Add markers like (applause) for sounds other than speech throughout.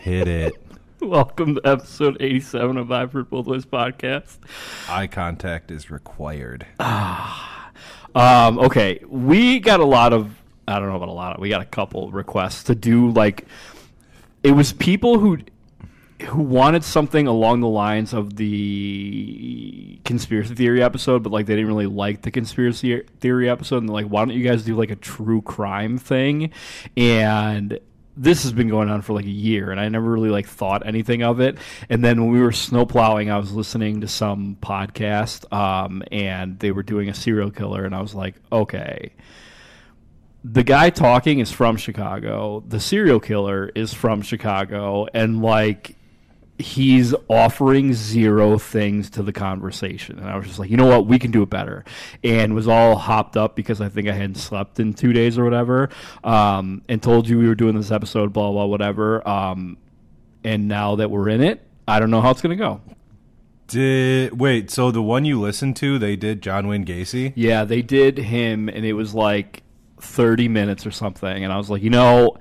Hit it. Welcome to episode 87 of Heard Both Ways podcast. Eye contact is required. Um, okay, we got a lot of, I don't know about a lot of, we got a couple requests to do like, it was people who who wanted something along the lines of the conspiracy theory episode, but like they didn't really like the conspiracy theory episode, and they're like, why don't you guys do like a true crime thing? And this has been going on for like a year, and I never really like thought anything of it. And then when we were snowplowing, I was listening to some podcast, um, and they were doing a serial killer, and I was like, okay. The guy talking is from Chicago. The serial killer is from Chicago, and like he's offering zero things to the conversation. And I was just like, you know what, we can do it better. And was all hopped up because I think I hadn't slept in two days or whatever. Um, and told you we were doing this episode, blah, blah, whatever. Um, and now that we're in it, I don't know how it's going to go. Did wait? So the one you listened to, they did John Wayne Gacy. Yeah, they did him, and it was like 30 minutes or something. And I was like, you know,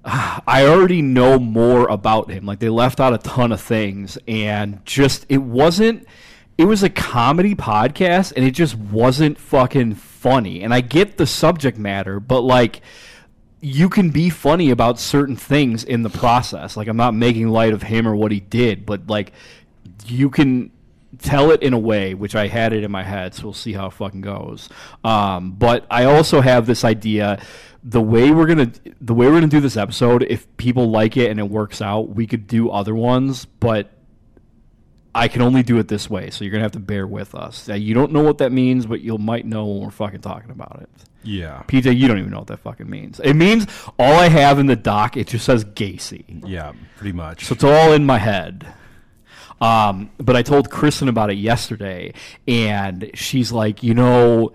(sighs) I already know more about him. Like they left out a ton of things, and just it wasn't. It was a comedy podcast, and it just wasn't fucking funny. And I get the subject matter, but like you can be funny about certain things in the process. Like I'm not making light of him or what he did, but like you can tell it in a way which I had it in my head, so we'll see how it fucking goes. Um, but I also have this idea the way we're gonna the way we're gonna do this episode, if people like it and it works out, we could do other ones, but I can only do it this way, so you're gonna have to bear with us. Uh, you don't know what that means, but you might know when we're fucking talking about it. Yeah. PJ, you don't even know what that fucking means. It means all I have in the doc. It just says Gacy. Yeah, pretty much. So it's all in my head. Um, but I told Kristen about it yesterday, and she's like, you know,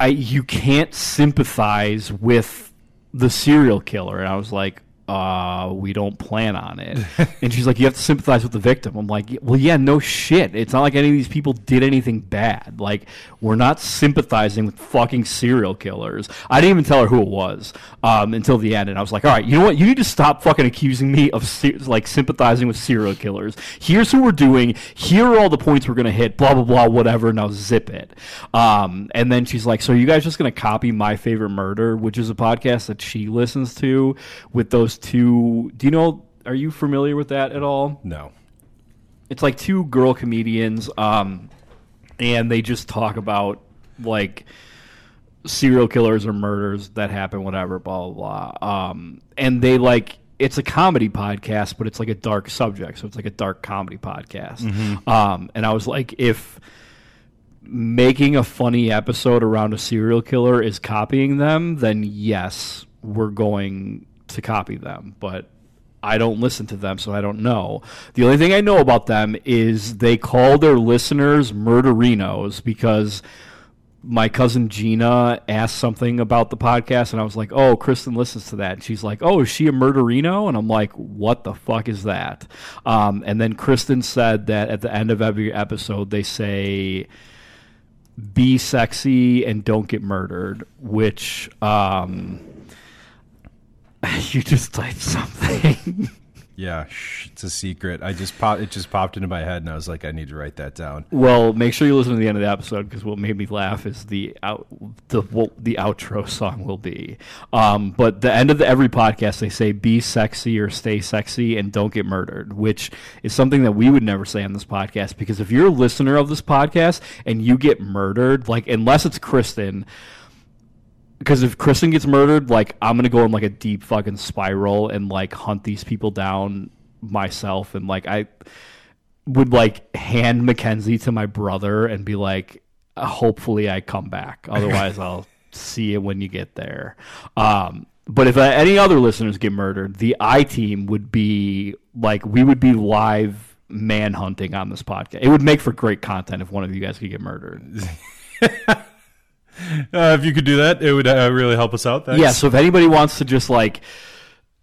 I you can't sympathize with the serial killer, and I was like, uh, we don't plan on it. (laughs) and she's like, you have to sympathize with the victim. I'm like, well, yeah, no shit. It's not like any of these people did anything bad. Like, we're not sympathizing with fucking serial killers. I didn't even tell her who it was um, until the end. And I was like, all right, you know what? You need to stop fucking accusing me of like sympathizing with serial killers. Here's who we're doing. Here are all the points we're going to hit, blah, blah, blah, whatever. Now zip it. Um, and then she's like, so are you guys just going to copy My Favorite Murder, which is a podcast that she listens to with those two. Do you know? Are you familiar with that at all? No. It's like two girl comedians, um, and they just talk about like serial killers or murders that happen, whatever, blah blah blah. Um, and they like it's a comedy podcast, but it's like a dark subject, so it's like a dark comedy podcast. Um, and I was like, if making a funny episode around a serial killer is copying them, then yes, we're going to copy them. But I don't listen to them, so I don't know. The only thing I know about them is they call their listeners murderinos because my cousin Gina asked something about the podcast, and I was like, "Oh, Kristen listens to that." And she's like, "Oh, is she a murderino?" And I'm like, "What the fuck is that?" Um, and then Kristen said that at the end of every episode, they say, "Be sexy and don't get murdered," which um, (laughs) you just typed something. Yeah, shh, it's a secret. I just pop, it just popped into my head, and I was like, I need to write that down. Well, make sure you listen to the end of the episode because what made me laugh is the out the what the outro song will be. Um, but the end of the, every podcast, they say "be sexy" or "stay sexy" and "don't get murdered," which is something that we would never say on this podcast. Because if you're a listener of this podcast and you get murdered, like unless it's Kristen. Because if Kristen gets murdered, like I'm gonna go in like a deep fucking spiral and like hunt these people down myself, and like I would like hand Mackenzie to my brother and be like, hopefully I come back. (laughs) Otherwise, I'll see you when you get there. Um, but if uh, any other listeners get murdered, the I team would be like, we would be live manhunting on this podcast. It would make for great content if one of you guys could get murdered. (laughs) (laughs) Uh, if you could do that, it would uh, really help us out. Thanks. Yeah, so if anybody wants to just like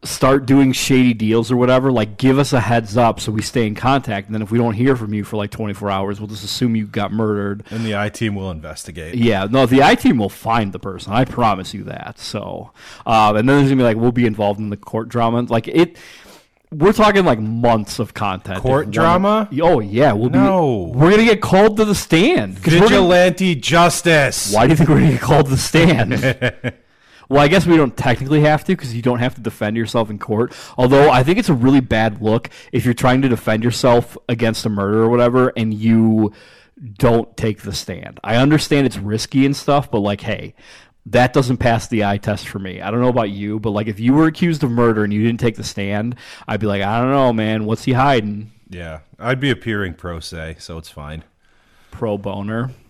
start doing shady deals or whatever, like give us a heads up so we stay in contact. And then if we don't hear from you for like 24 hours, we'll just assume you got murdered. And the I team will investigate. Yeah, no, the I team will find the person. I promise you that. So, um, and then there's gonna be like we'll be involved in the court drama. Like it, we're talking like months of content. Court drama? Oh yeah, we'll No. be. We're gonna get called to the stand. we're gonna- Vigilante justice. why do you think we're gonna get called to the stand? (laughs) Well, I guess we don't technically have to because you don't have to defend yourself in court. Although I think it's a really bad look if you're trying to defend yourself against a murder or whatever and you don't take the stand. I understand it's risky and stuff, but like, hey, that doesn't pass the eye test for me. I don't know about you, but like, if you were accused of murder and you didn't take the stand, I'd be like, I don't know, man. What's he hiding? Yeah, I'd be appearing pro se, so it's fine. Pro boner. (coughs)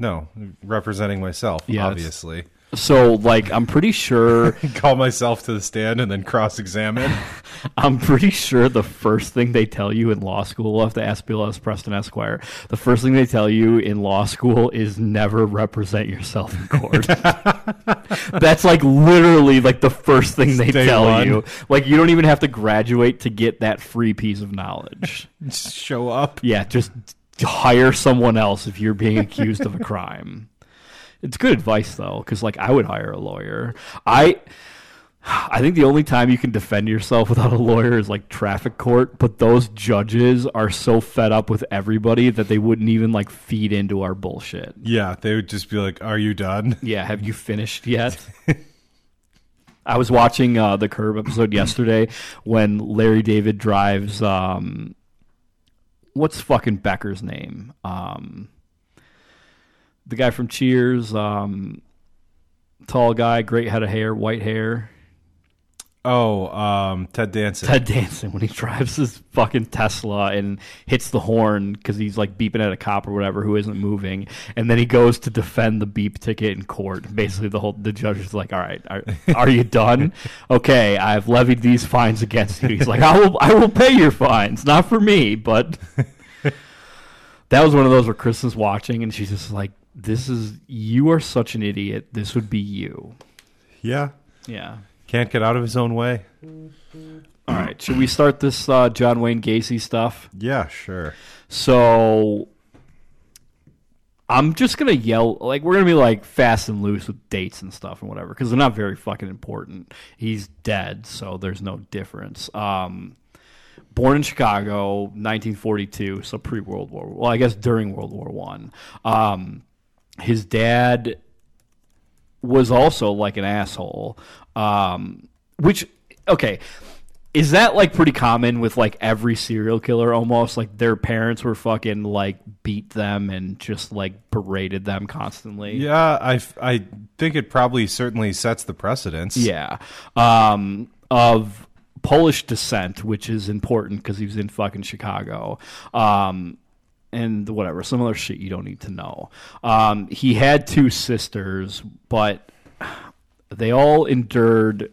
No, representing myself, Yeah, obviously. So, like, I'm pretty sure. (laughs) Call myself to the stand and then cross examine. (laughs) I'm pretty sure the first thing they tell you in law school, we'll have to ask Bill S. Preston Esquire. The first thing they tell you in law school is never represent yourself in court. (laughs) That's like literally like the first thing they Day tell one. you. Like you don't even have to graduate to get that free piece of knowledge. Just show up. Yeah, just hire someone else if you're being accused of a crime. It's good advice though, because like I would hire a lawyer. I I think the only time you can defend yourself without a lawyer is like traffic court, but those judges are so fed up with everybody that they wouldn't even like feed into our bullshit. Yeah, they would just be like, "Are you done?" Yeah, have you finished yet? (laughs) I was watching uh, the Curb episode yesterday when Larry David drives. Um, what's fucking Becker's name? Um, the guy from Cheers. Um, tall guy, great head of hair, white hair. Oh, um, Ted Danson. Ted Danson when he drives his fucking Tesla and hits the horn because he's like beeping at a cop or whatever who isn't moving, and then he goes to defend the beep ticket in court. Basically, the whole the judge is like, "All right, are, (laughs) are you done? Okay, I've levied these fines against you." He's like, "I will, I will pay your fines, not for me, but." (laughs) that was one of those where Kristen's watching and she's just like, "This is you are such an idiot. This would be you." yeah, Yeah. can't get out of his own way. All right. Should we start this uh, John Wayne Gacy stuff? Yeah, sure. So I'm just gonna yell like we're gonna be like fast and loose with dates and stuff and whatever because they're not very fucking important. He's dead, so there's no difference. Um, born in Chicago, 1942, so pre World War. Well, I guess during World War One. Um, his dad was also like an asshole. Um, which okay, is that like pretty common with like every serial killer almost? Like their parents were fucking like beat them and just like berated them constantly. Yeah, I, I think it probably certainly sets the precedence. Yeah. Um, of Polish descent, which is important because he was in fucking Chicago. Um, and whatever, some other shit you don't need to know. Um, he had two sisters, but they all endured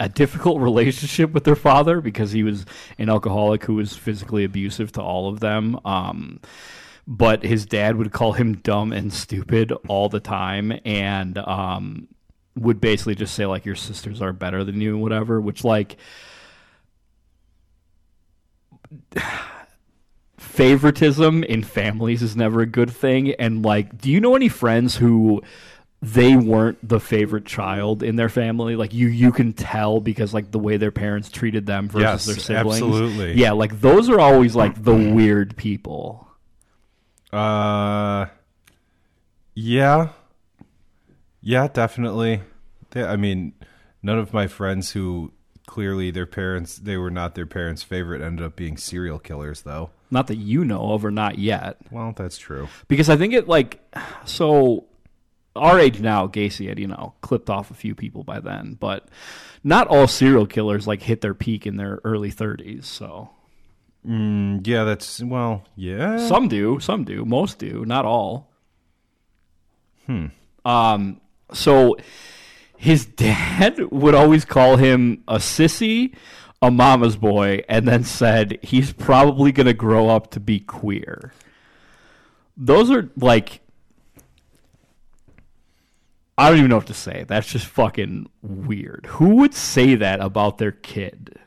a difficult relationship with their father because he was an alcoholic who was physically abusive to all of them. Um, but his dad would call him dumb and stupid all the time, and um, would basically just say like your sisters are better than you whatever. Which like favoritism in families is never a good thing. And like, do you know any friends who? they weren't the favorite child in their family. Like you, you can tell because like the way their parents treated them versus Yes, their siblings. absolutely. Yeah, like those are always like the weird people. Uh, yeah, yeah, definitely. I mean, none of my friends who clearly their parents they were not their parents' favorite ended up being serial killers, though. Not that you know of or not yet. Well, that's true. Because I think it like so our age now, Gacy had, you know, clipped off a few people by then, but not all serial killers like hit their peak in their early thirties, so Mm, yeah, that's well, yeah. Some do, some do, most do, not all. Hmm. Um. So his (laughs) dad would always call him a sissy, a mama's boy, and then said he's probably going to grow up to be queer. Those are like. I don't even know what to say. That's just fucking weird. Who would say that about their kid?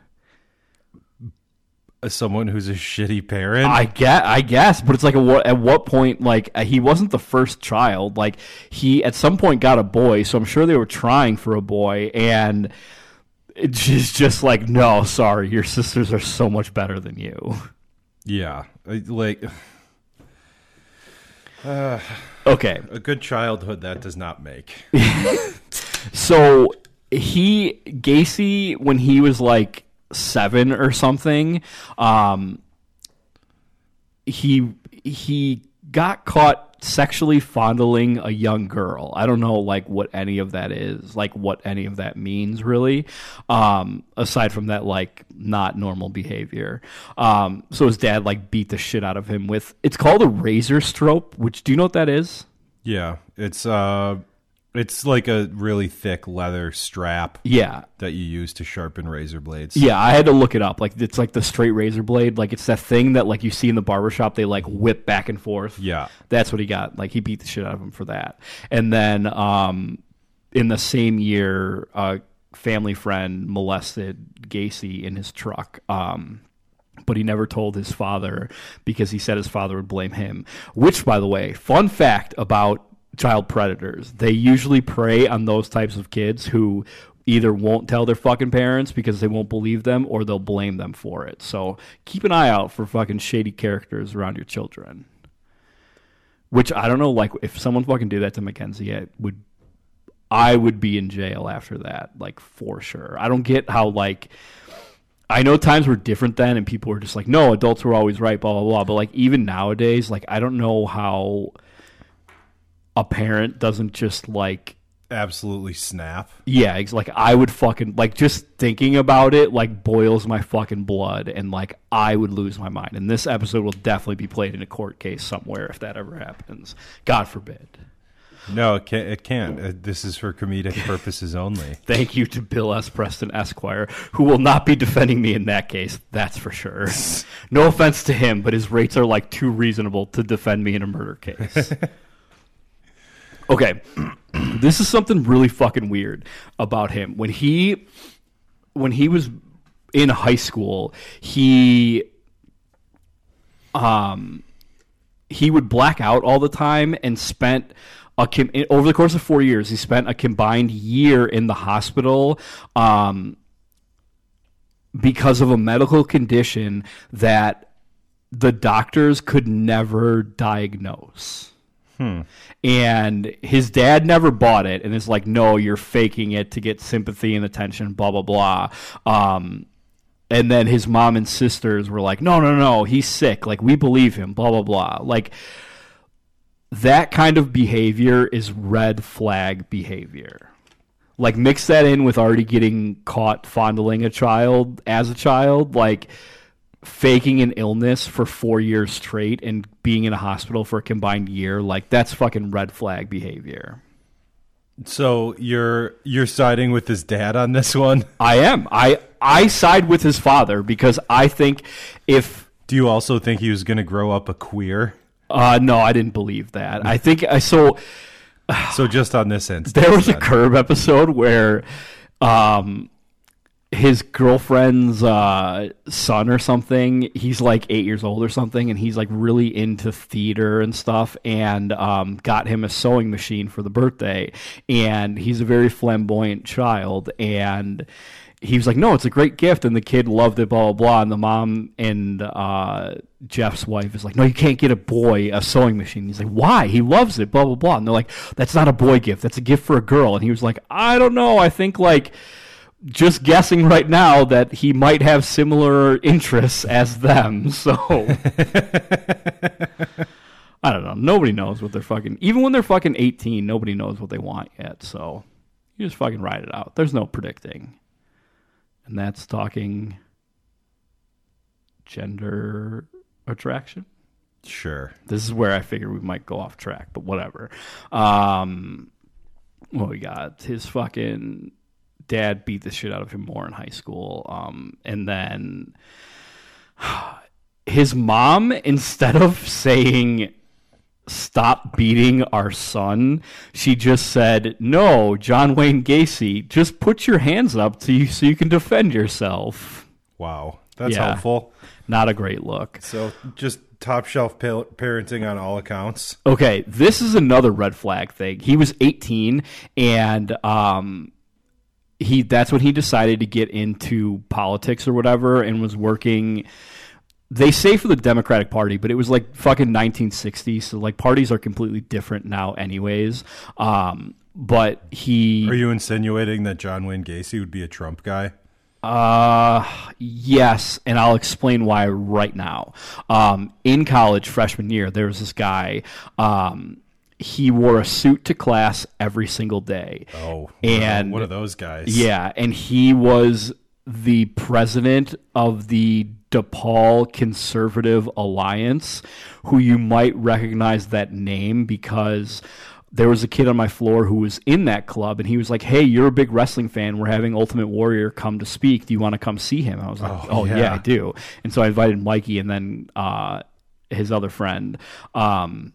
Someone who's a shitty parent. I guess, I guess, but it's like at what, at what point? Like uh, he wasn't the first child. Like he at some point got a boy, so I'm sure they were trying for a boy, and it's just, like no, sorry, your sisters are so much better than you. yeah, like (sighs) Okay, a good childhood that does not make. (laughs) So he Gacy when he was like seven or something, um, he he got caught sexually fondling a young girl. I don't know like what any of that is, like what any of that means really. Um, aside from that, like not normal behavior. Um, so his dad like beat the shit out of him with. It's called a razor strop. Which do you know what that is? Yeah, it's uh, it's like a really thick leather strap Yeah, that you use to sharpen razor blades. Yeah, I had to look it up. Like it's like the straight razor blade. Like it's that thing that like you see in the barbershop they like whip back and forth. Yeah. That's what he got. Like he beat the shit out of him for that. And then um in the same year, a family friend molested Gacy in his truck. Um but he never told his father because he said his father would blame him. Which, by the way, fun fact about child predators, they usually prey on those types of kids who either won't tell their fucking parents because they won't believe them or they'll blame them for it. So keep an eye out for fucking shady characters around your children. Which I don't know, like if someone fucking did that to Mackenzie, I would I would be in jail after that, like for sure. I don't get how like I know times were different then, and people were just like, "No, adults were always right," blah blah blah. But like even nowadays, like I don't know how a parent doesn't just like, Absolutely snap. yeah, it's like I would fucking like just thinking about it like boils my fucking blood, and like I would lose my mind. And this episode will definitely be played in a court case somewhere if that ever happens. God forbid. No, it can't. It can't. Uh, This is for comedic (laughs) purposes only. Thank you to Bill S. Preston Esquire, who will not be defending me in that case, that's for sure. (laughs) no offense to him, but his rates are like too reasonable to defend me in a murder case. (laughs) okay. this is something really fucking weird about him. When he when he was in high school, he um he would black out all the time and spent a over the course of four years he spent a combined year in the hospital um, because of a medical condition that the doctors could never diagnose and his dad never bought it and is like no you're faking it to get sympathy and attention blah blah blah. Um, and then his mom and sisters were like no no no he's sick. Like we believe him blah blah blah. Like that kind of behavior is red flag behavior. Like mix that in with already getting caught fondling a child as a child. Like faking an illness for four years straight and being in a hospital for a combined year like that's fucking red flag behavior So you're you're siding with his dad on this one. (laughs) i am i i side with his father because i think if Do you also think he was going to grow up a queer? uh no i didn't believe that i think i so (sighs) So just on this instance, there was a curb episode where um his girlfriend's uh, son or something he's like eight years old or something and he's like really into theater and stuff and um, got him a sewing machine for the birthday. And he's a very flamboyant child and he was like no it's a great gift and the kid loved it blah blah blah and the mom and uh, jeff's wife is like no you can't get a boy a sewing machine. He's like why? He loves it blah blah blah and they're like that's not a boy gift that's a gift for a girl and he was like i don't know i think like just guessing right now that he might have similar interests as them. So (laughs) I don't know. Nobody knows what they're fucking. Even when they're fucking eighteen, nobody knows what they want yet. So you just fucking ride it out. There's no predicting, and that's talking gender attraction Sure. this is where I figure we might go off track, but whatever. Um, what we got? His fucking dad beat the shit out of him more in high school. Um, and then (sighs) his mom, instead of saying, stop beating our son. She just said, "No, John Wayne Gacy, just put your hands up to you so you can defend yourself." Wow, that's Yeah. helpful. Not a great look. So just top shelf parenting on all accounts. Okay, this is another red flag thing. He was 18 and um he that's when he decided to get into politics or whatever and was working they say for the Democratic Party, but it was like fucking 1960, so like parties are completely different now anyways. Um but he Are you insinuating that John Wayne Gacy would be a Trump guy? Uh, yes, and I'll explain why right now. Um, in college, freshman year, there was this guy. Um, he wore a suit to class every single day. Oh, And- one of those guys. Yeah, and he was the president of the DePaul Conservative Alliance, who you might recognize that name because there was a kid on my floor who was in that club, and he was like, "Hey, you're a big wrestling fan. We're having Ultimate Warrior come to speak. Do you want to come see him?" I was like, Oh, "Oh, yeah. yeah. I do." And so I invited Mikey and then uh, his other friend. Um,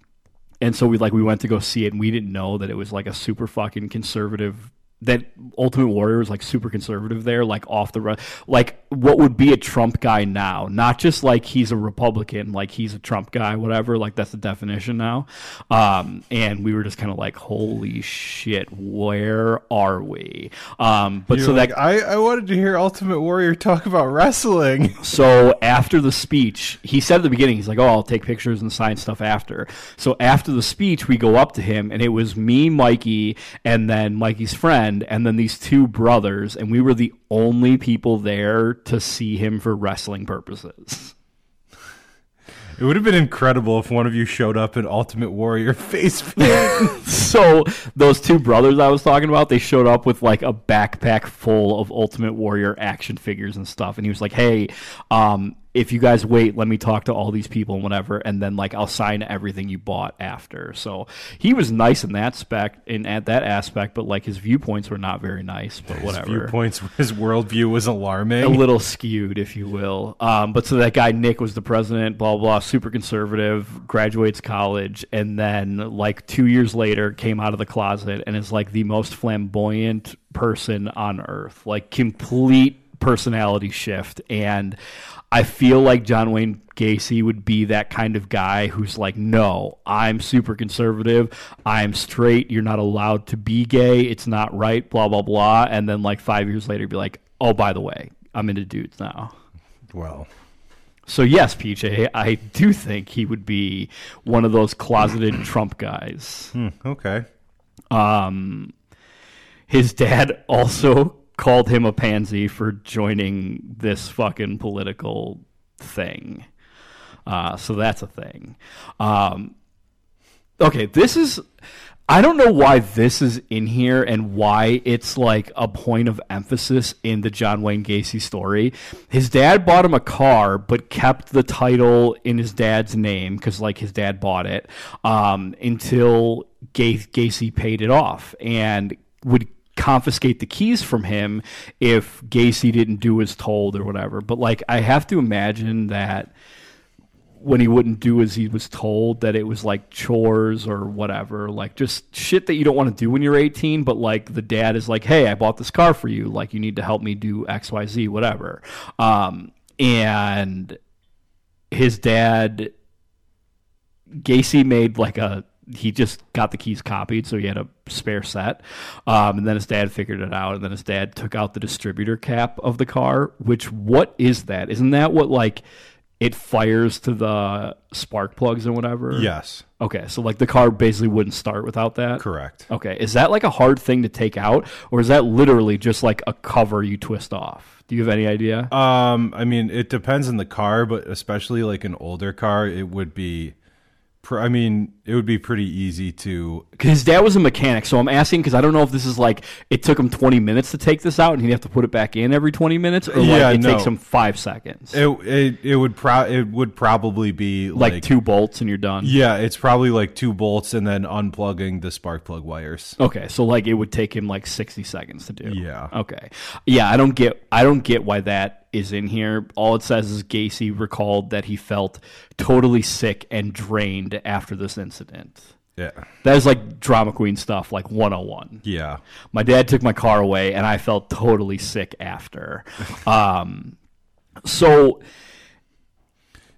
and so we like we went to go see it and we didn't know that it was like a super fucking conservative that ultimate warrior was like super conservative there like off the ru- like what would be a trump guy now not just like he's a republican like he's a trump guy whatever like that's the definition now um and we were just kind of like holy shit where are we um but You're so like, that I, I wanted to hear Ultimate Warrior talk about wrestling. (laughs) So after the speech, he said at the beginning, he's like, "Oh, I'll take pictures and sign stuff after." So after the speech, we go up to him, and it was me, Mikey, and then Mikey's friend, and then these two brothers, and we were the only people there to see him for wrestling purposes. It would have been incredible if one of you showed up in Ultimate Warrior face (laughs) paint. so those two brothers I was talking about, they showed up with like a backpack full of Ultimate Warrior action figures and stuff, and he was like, "Hey, um, if you guys wait, let me talk to all these people and whatever, and then like I'll sign everything you bought after." So he was nice in that spec, in at that aspect, but like his viewpoints were not very nice. But his whatever viewpoints, (laughs) his worldview was alarming. a little skewed, if you will. Um, but so that guy Nick was the president, blah blah, blah, super conservative, graduates college, and then like two years later came out of the closet and is like the most flamboyant person on earth, like complete personality shift. And I feel like John Wayne Gacy would be that kind of guy who's like, no, I'm super conservative. I'm straight. You're not allowed to be gay. It's not right, blah, blah, blah. And then like five years later, be like, oh, by the way, I'm into dudes now. well, So, yes, PJ, I do think he would be one of those closeted (clears throat) Trump guys. hmm, okay. Um, his dad also called him a pansy for joining this fucking political thing. Uh, so that's a thing. Um, okay, this is. I don't know why this is in here and why it's like a point of emphasis in the John Wayne Gacy story. His dad bought him a car, but kept the title in his dad's name because, like, his dad bought it um, until Ga- Gacy paid it off and would confiscate the keys from him if Gacy didn't do as told or whatever. But like, I have to imagine that when he wouldn't do as he was told that it was like chores or whatever. Like just shit that you don't want to do when you're 18 but like the dad is like hey i bought this car for you. Like you need to help me do xyz whatever. Um and his dad gacy made like a he just got the keys copied, so he had a spare set. Um, and then his dad figured it out, and then his dad took out the distributor cap of the car. Which what is that? Isn't that what like it fires to the spark plugs and whatever? Yes, Okay, so like the car basically wouldn't start without that. correct. Okay, is that like a hard thing to take out, or is that literally just like a cover you twist off? Do you have any idea? Um, I mean, it depends on the car, but especially like an older car, it would be. Pr- I mean, it would be pretty easy to. Because his dad was a mechanic, so I'm asking because I don't know if this is like it took him 20 minutes to take this out and he'd have to put it back in every 20 minutes, or like Yeah, it no. takes him five seconds, It it, it would pro it would probably be like, like, two bolts and you're done. Yeah, it's probably like two bolts and then unplugging the spark plug wires. Okay, so like it would take him like 60 seconds to do. Yeah. Okay. Yeah, I don't get I don't get why that is in here. All it says is Gacy recalled that he felt totally sick and drained after this incident. Incident. Yeah. That is like drama queen stuff, like 101. Yeah. My dad took my car away, and I felt totally sick after. (laughs) Um, so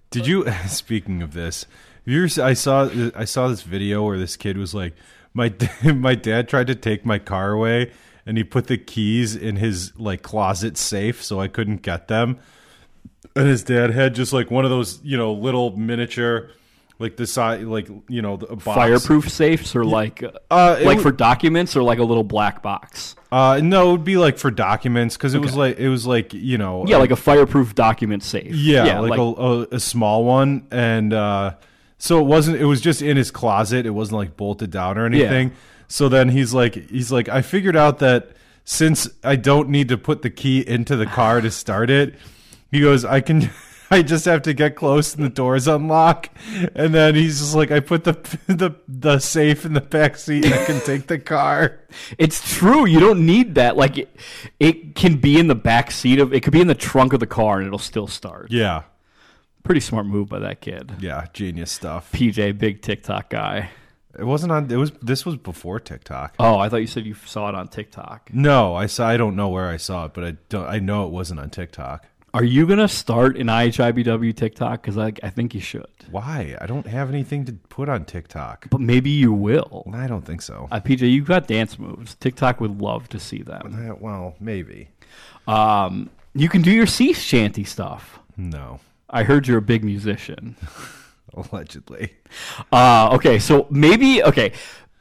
Did you? (laughs) Speaking of this, you I saw I saw this video where this kid was like, my (laughs) my dad tried to take my car away, and he put the keys in his like closet safe, so I couldn't get them. And his dad had just like one of those, you know, little miniature, like the size, like you know, a box. fireproof safes, or like Uh, like wa- for documents, or like a little black box. Uh, no, it would be like for documents because it was like it was like you know, Yeah, like a fireproof document safe. Yeah, like, a, a, a small one, and uh, so it wasn't. It was just in his closet. It wasn't like bolted down or anything. So then he's like, he's like, I figured out that since I don't need to put the key into the car to start it, he goes, I can. I just have to get close and the doors unlock, and then he's just like, I put the (laughs) the the safe in the back seat and I can take the car. It's true. You don't need that. Like it, it can be in the back seat of. It could be in the trunk of the car, and it'll still start. Yeah, Pretty smart move by that kid. yeah, genius stuff. PJ, big TikTok guy. It wasn't on. It was. This was before TikTok. Oh, I thought you said you saw it on TikTok. No, I saw. I don't know where I saw it, but I don't. I know it wasn't on TikTok. Are you gonna start an IHIBW TikTok? Because I, I think you should. Why? I don't have anything to put on TikTok. But maybe you will. I don't think so. Uh, PJ, you got dance moves. TikTok would love to see them. Uh, well, maybe. Um, you can do your sea shanty stuff. No, I heard you're a big musician. (laughs) allegedly. Uh, okay, so maybe okay.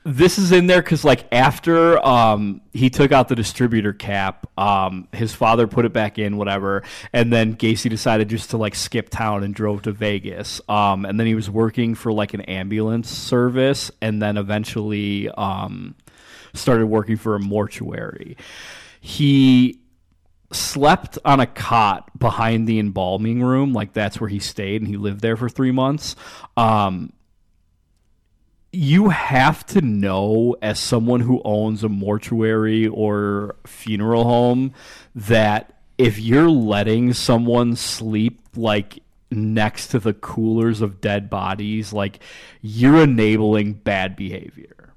This is in there because like after um, he took out the distributor cap, um, his father put it back in, whatever, and then Gacy decided just to like skip town and drove to Vegas. Um, and then he was working for like an ambulance service, and then eventually um, started working for a mortuary. He slept on a cot behind the embalming room like that's where he stayed and he lived there for three months um, you have to know as someone who owns a mortuary or funeral home that if you're letting someone sleep like next to the coolers of dead bodies like you're enabling bad behavior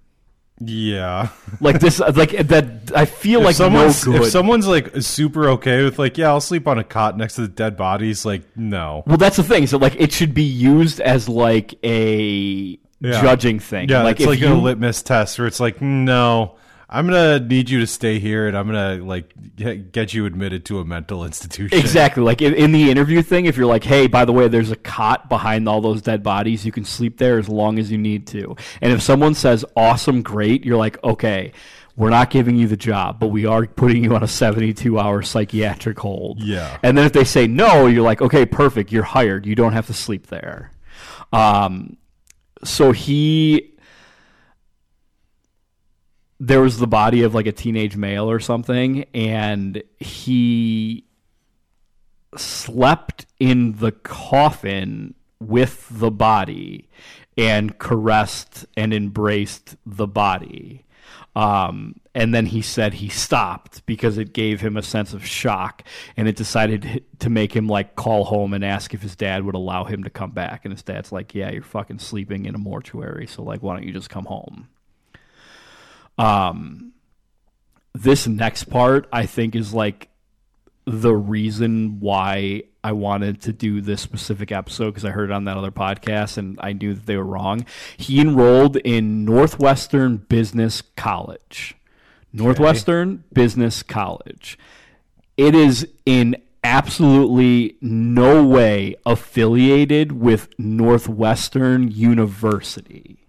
Yeah. (laughs) like this like that i feel If like no someone's good if someone's like super okay with like, yeah, I'll sleep on a cot next to the dead bodies. Like, no. Well, that's the thing. So, like, it should be used as like a Yeah. judging thing. Yeah, like it's like you, a litmus test where it's like, no, I'm gonna need you to stay here, and I'm gonna like get get you admitted to a mental institution. exactly like in, in the interview thing. If you're like, hey, by the way, there's a cot behind all those dead bodies. You can sleep there as long as you need to. And if someone says awesome, great, you're like, okay. We're not giving you the job, but we are putting you on a 72 hour psychiatric hold. Yeah. And then if they say no, you're like, okay, perfect. You're hired. You don't have to sleep there. Um, so he there was the body of like a teenage male or something and he slept in the coffin with the body and caressed and embraced the body um, and then he said he stopped because it gave him a sense of shock and it decided to make him like call home and ask if his dad would allow him to come back. And his dad's like yeah you're fucking sleeping in a mortuary so like why don't you just come home? Um this next part i think is like the reason why I wanted to do this specific episode because I heard it on that other podcast and I knew that they were wrong. He enrolled in Northwestern Business College. Northwestern Business College. It is in absolutely no way affiliated with Northwestern University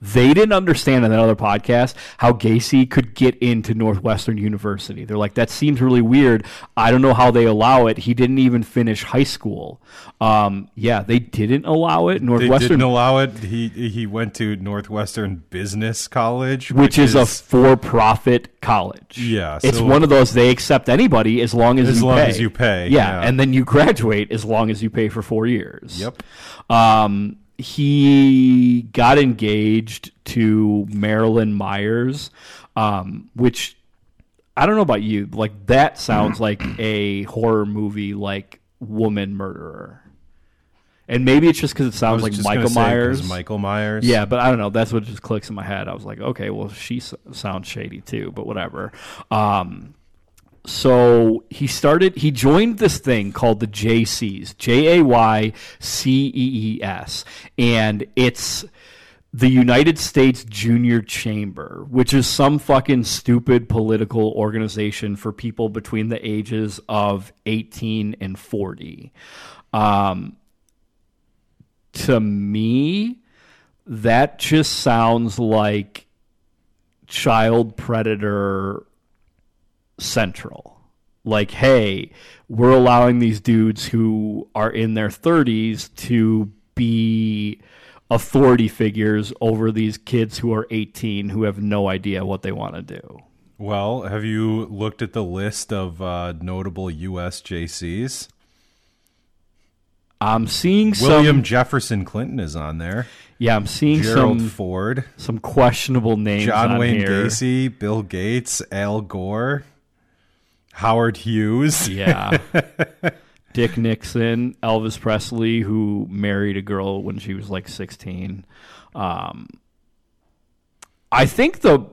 they didn't understand in that other podcast how Gacy could get into Northwestern University. They're like, that seems really weird. I don't know how they allow it. He didn't even finish high school. Um, yeah, they didn't allow it. They Northwestern, didn't allow it. He he went to Northwestern Business College, which, is, a for-profit college. Yeah, it's one of those they accept anybody as long as As you long pay. as you pay, Yeah, yeah. and then you (laughs) graduate as long as you pay for four years. Yep. Um, he got engaged to Marilyn Myers, um, which I don't know about you. Like that sounds like a horror movie, like woman murderer. And maybe it's just because it sounds like Michael Myers. Michael Myers. Yeah, but I don't know. That's what just clicks in my head. I was like, okay, well, she s- sounds shady too, but whatever. Um, so he started. He joined this thing called the Jaycees, J A Y C E E S, and it's the United States Junior Chamber, which is some fucking stupid political organization for people between the ages of 18 and 40. Um, to me, that just sounds like child predator central. Like, hey, we're allowing these dudes who are in their 30s to be authority figures over these kids who are 18 who have no idea what they want to do. Well, have you looked at the list of uh, notable U.S. Jaycees? I'm seeing William some Jefferson Clinton is on there. yeah, I'm seeing Gerald some Ford, some questionable names John Wayne here. Gacy, Bill Gates, Al Gore, Howard Hughes. Yeah. (laughs) Dick Nixon, Elvis Presley, who married a girl when she was like 16. Um, I think the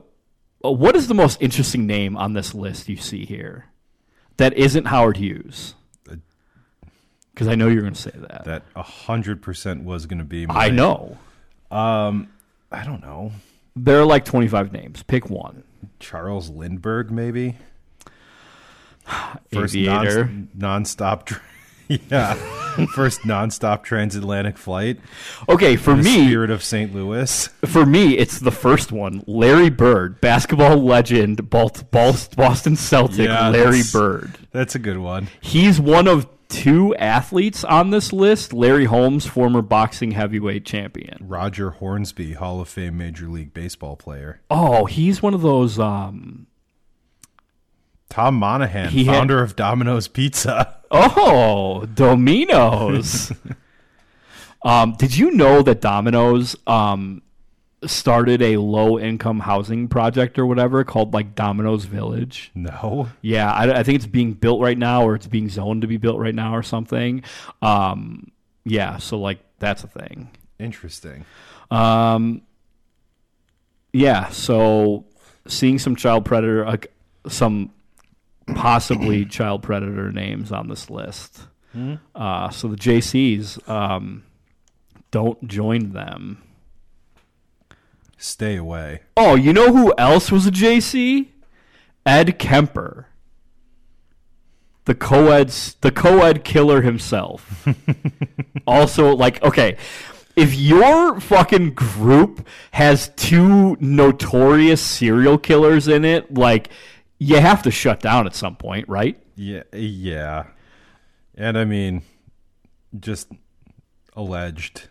uh, what is the most interesting name on this list you see here that isn't Howard Hughes? Because I know you're going to say that. That hundred percent was going to be. I my- know I don't know. there are like 25 names. Pick one. Charles Lindbergh, maybe. (sighs) First Aviator. Non, stop (laughs) yeah, (laughs) first nonstop transatlantic flight. Okay, for me, Spirit of St. Louis. (laughs) For me, it's the first one. Larry Bird, basketball legend, Boston Celtic, Yeah, Larry that's- Bird. That's a good one. He's one of two athletes on this list. Larry Holmes, former boxing heavyweight champion. Roger Hornsby, Hall of Fame Major League Baseball player. Oh, he's one of those. Um, Tom Monaghan, He had- founder of Domino's Pizza. (laughs) oh, Domino's. (laughs) um, did you know that Domino's um, started a low income housing project or whatever called like Domino's Village? No. Yeah, I, I think it's being built right now, or it's being zoned to be built right now, or something. Um, yeah, so like that's a thing. Interesting. Um, yeah, so seeing some child predator, uh, some possibly child predator names on this list. Uh, so the Jaycees, um, don't join them. Stay away. Oh, you know who else was a Jaycee? Ed Kemper. The co-ed the co-ed killer himself. (laughs) also like okay, if your fucking group has two notorious serial killers in it, like you have to shut down at some point, right? Yeah, yeah. And I mean, just alleged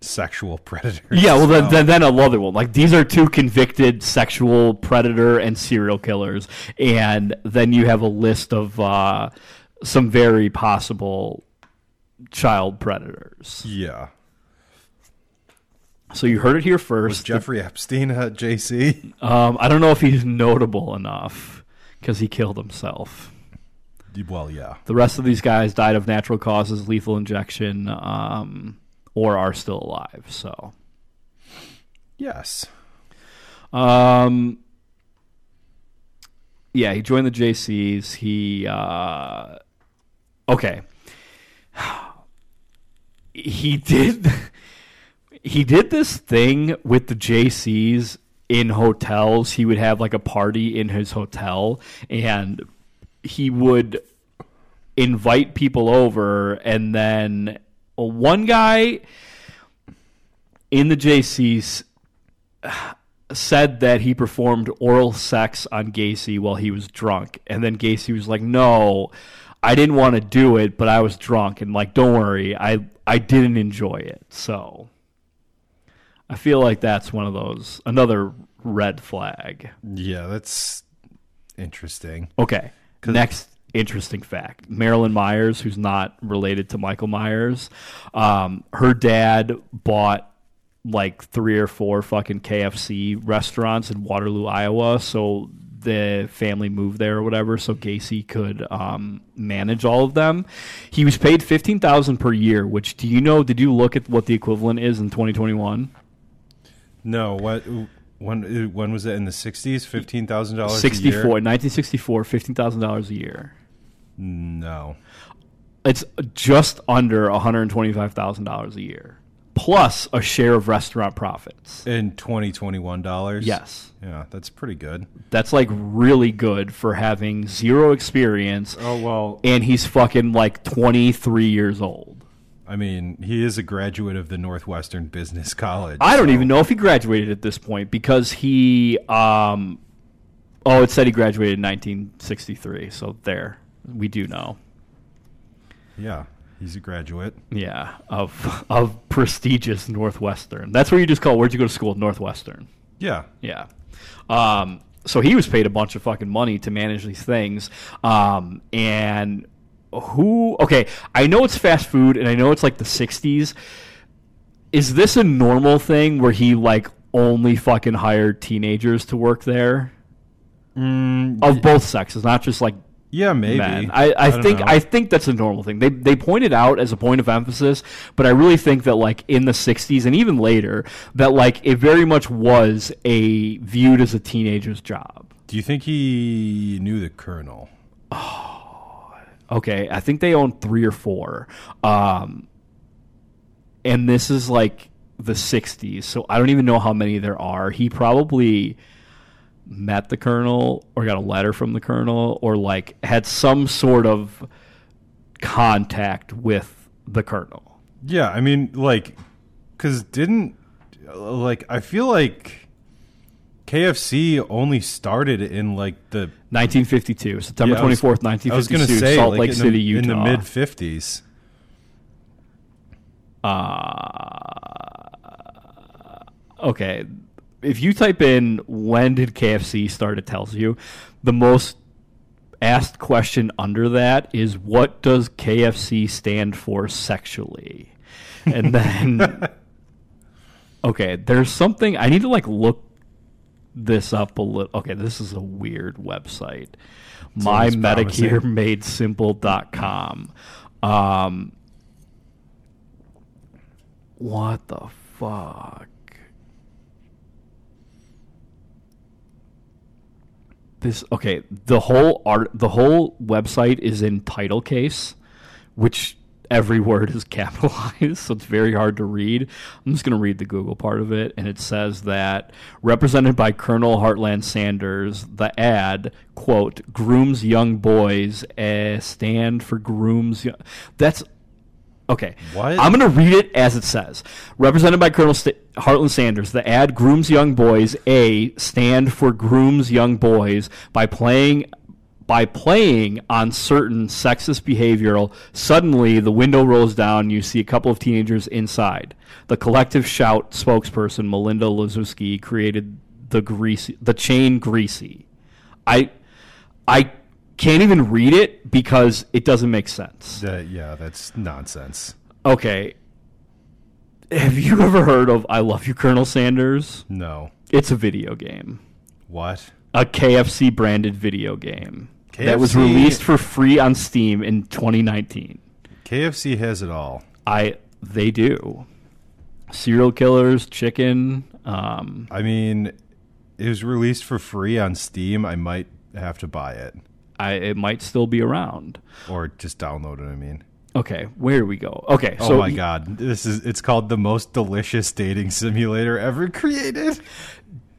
sexual (laughs) predators. Yeah, well, then, then, then another one. Like these are two convicted sexual predator and serial killers, and then you have a list of uh, some very possible child predators. yeah. So you heard it here Was first. Jeffrey Epstein at Jaycee? Um, I don't know if he's notable enough because he killed himself. Well, yeah. The rest of these guys died of natural causes, lethal injection, um, or are still alive. So. Yes. Um, yeah, he joined the Jaycees. He uh, okay. (sighs) He did (laughs) he did this thing with the Jaycees in hotels. He would have like a party in his hotel and he would invite people over and then one guy in the Jaycees said that he performed oral sex on Gacy while he was drunk. And then Gacy was like, "No, I didn't want to do it, but I was drunk." And like, "Don't worry, I I didn't enjoy it." So I feel like that's one of those another red flag. Yeah, that's interesting. Okay. Next interesting fact. Marilyn Myers, who's not related to Michael Myers, um, her dad bought like three or four fucking KFC restaurants in Waterloo, Iowa. So the family moved there or whatever, so Gacy could um, manage all of them. He was paid fifteen thousand per year. Which do you know? Did you look at what the equivalent is in twenty twenty one? No, what when when was it in the sixties? Fifteen thousand dollars. 64, 1964, $15,000 a year. No. It's just under $125,000 a year, plus a share of restaurant profits. In twenty twenty one dollars. Yes. Yeah, that's pretty good. That's like really good for having zero experience, Oh well. and he's fucking like 23 years old. I mean, he is a graduate of the Northwestern Business College. I don't so- even know if he graduated at this point because he, um, oh, it said he graduated in 1963. So there, we do know. Yeah, he's a graduate. Yeah, of (laughs) of prestigious Northwestern. That's where you just call. Where'd you go to school? Northwestern. Yeah. Yeah. Um, so he was paid a bunch of fucking money to manage these things. Um, and who? Okay, I know it's fast food, and I know it's like the '60s. Is this a normal thing where he like only fucking hired teenagers to work there Mm, of both sexes, not just like yeah, maybe. I, I, don't think know. I think that's a normal thing. They they point it out as a point of emphasis, but I really think that like in the '60s and even later, that like it very much was a viewed as a teenager's job. Do you think he knew the colonel? (sighs) (sighs) Okay, I think they own three or four, um, and this is like the '60s, so I don't even know how many there are. He probably met the colonel or got a letter from the colonel or like had some sort of contact with the colonel. Yeah, I mean, like, because didn't like I feel like KFC only started in like the 1952, September Yeah, was- 24th, I was 1952, gonna say Salt like Lake City, the, Utah. in the mid fifties. Uh, okay, if you type in when did KFC start, it tells you. The most asked question under that is what does KFC stand for sexually? And then, (laughs) okay, there's something I need to like look this up a little. Okay, this is a weird website. MyMedicareMadeSimple.com. (laughs) Um, what the fuck? This okay. The whole art, the whole website is in title case, which every word is (laughs) capitalized, so it's very hard to read. I'm just going to read the Google part of it, and it says that represented by Colonel Harland Sanders, the ad quote grooms young boys, uh, stand for grooms. Young. That's Okay. What? I'm going to read it as it says. Represented by Colonel St- Harland Sanders, the ad grooms young boys. A stand for grooms young boys by playing by playing on certain sexist behavioral. Suddenly, the window rolls down. You see a couple of teenagers inside. The collective shout spokesperson Melinda Liszewski created the greasy the chain greasy. I I can't even read it because it doesn't make sense. That yeah, that's nonsense. Okay. Have you ever heard of I Love You, Colonel Sanders? No. It's a video game. What? A KFC branded video game that was released for free on Steam in 2019. KFC has it all. I they do. Serial killers, chicken, um, I mean, it was released for free on Steam. I might have to buy it I it might still be around. or just download it. I mean, Okay, where do we go? Okay, oh so my god, this is it's called the most delicious dating simulator ever created.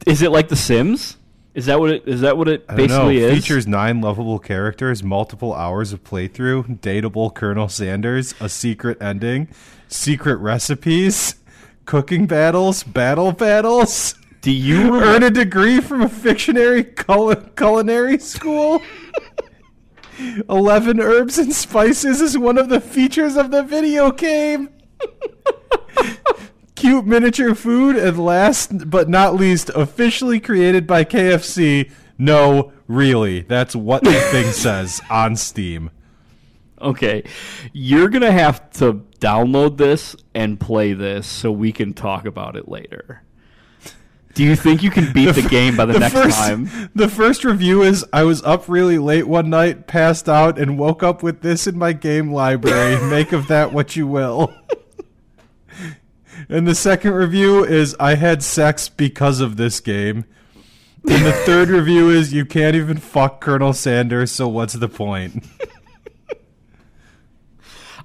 is it like The Sims? Is that what it is that what it basically is? Features nine lovable characters, multiple hours of playthrough, dateable Colonel Sanders, a secret ending, secret recipes, cooking battles, battle battles. do you (laughs) Earn a degree from a fictionary cul- culinary school. (laughs) Eleven herbs and spices is one of the features of the video game. (laughs) Cute miniature food, and last but not least, officially created by KFC. No, really, that's what the thing (laughs) says on Steam. Okay, you're gonna have to download this and play this so we can talk about it later. Do you think you can (laughs) beat the, fir- game by the, next first, time? The first review is I was up really late one night, passed out, and woke up with this in my game library. (laughs) Make of that what you will. And the second review is I had sex because of this game. And the third review is you can't even fuck Colonel Sanders, so what's the point?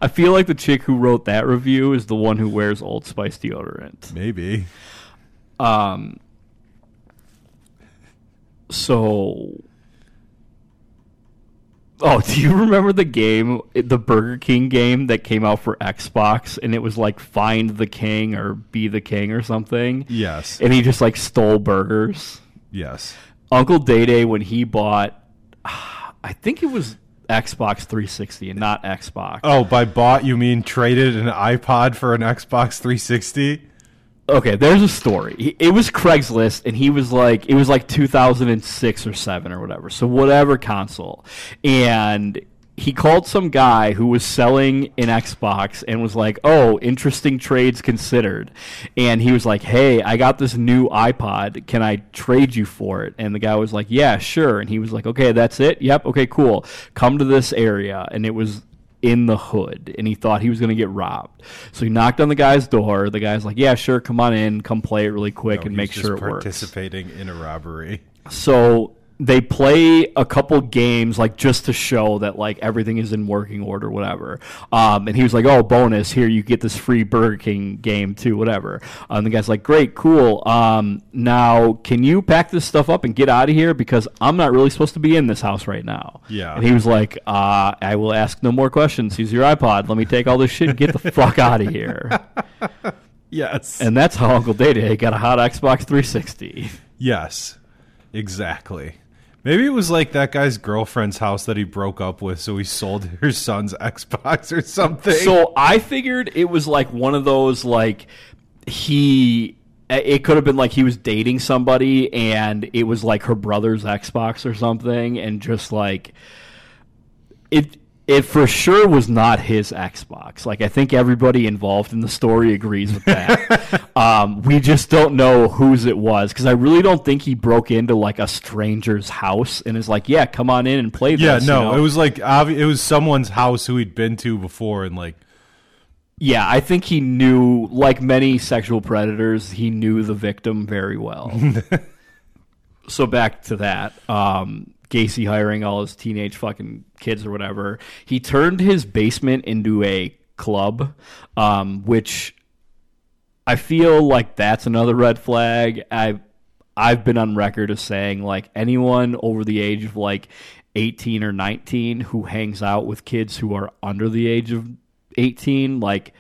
I feel like the chick who wrote that review is the one who wears Old Spice deodorant. Maybe. Um. So. Oh, (laughs) do you remember the game, the Burger King game that came out for Xbox, and it was like Find the King or Be the King or something? Yes. And he just like stole burgers. Yes. Uncle Day Day when he bought, (sighs) I think it was Xbox 360 and not Xbox. Oh, by bought you mean traded an iPod for an Xbox 360? Okay, there's a story. It was Craigslist, and he was like, it was like 2006 or seven or whatever. So whatever console, and he called some guy who was selling an Xbox and was like, "Oh, interesting trades considered." And he was like, "Hey, I got this new iPod. Can I trade you for it?" And the guy was like, "Yeah, sure." And he was like, "Okay, that's it. Yep. Okay, cool. Come to this area." And it was in the hood and he thought he was going to get robbed. So he knocked on the guy's door. The guy's like, "Yeah, sure, come on in, come play it really quick No, and make sure it works." participating in a robbery. So they play a couple games like just to show that like everything is in working order, whatever. Um, and he was like, "Oh, bonus! Here you get this free Burger King game too, whatever." And the guy's like, "Great, cool. Um, now can you pack this stuff up and get out of here because I'm not really supposed to be in this house right now." Yeah. And he was like, uh, "I will ask no more questions. Here's your iPod. Let me take all this shit and get the fuck out of here." (laughs) Yes. And that's how Uncle Day Day got a hot Xbox 360. yes. Exactly. Maybe it was like that guy's girlfriend's house that he broke up with, so he sold (laughs) her son's Xbox or something. So I figured it was like one of those like he eh, it could have been like he was dating somebody and it was like her brother's Xbox or something and just like it it for sure was not his Xbox. Like I think everybody involved in the story agrees with that. (laughs) um, we just don't know whose it was because I really don't think he broke into like a stranger's house and is like, "Yeah, come on in and play yeah, this." no, you know? it was like obvi- it was someone's house who he'd been to before, and like Yeah, I think he knew, like many sexual predators, he knew the victim very well. (laughs) so back to that, um, Gacy hiring all his teenage fucking kids or whatever. He turned his basement into a club, um, which I feel like that's another red flag. I I've been on record as saying like anyone over the age of like 18 or 19 who hangs out with kids who are under the age of 18 like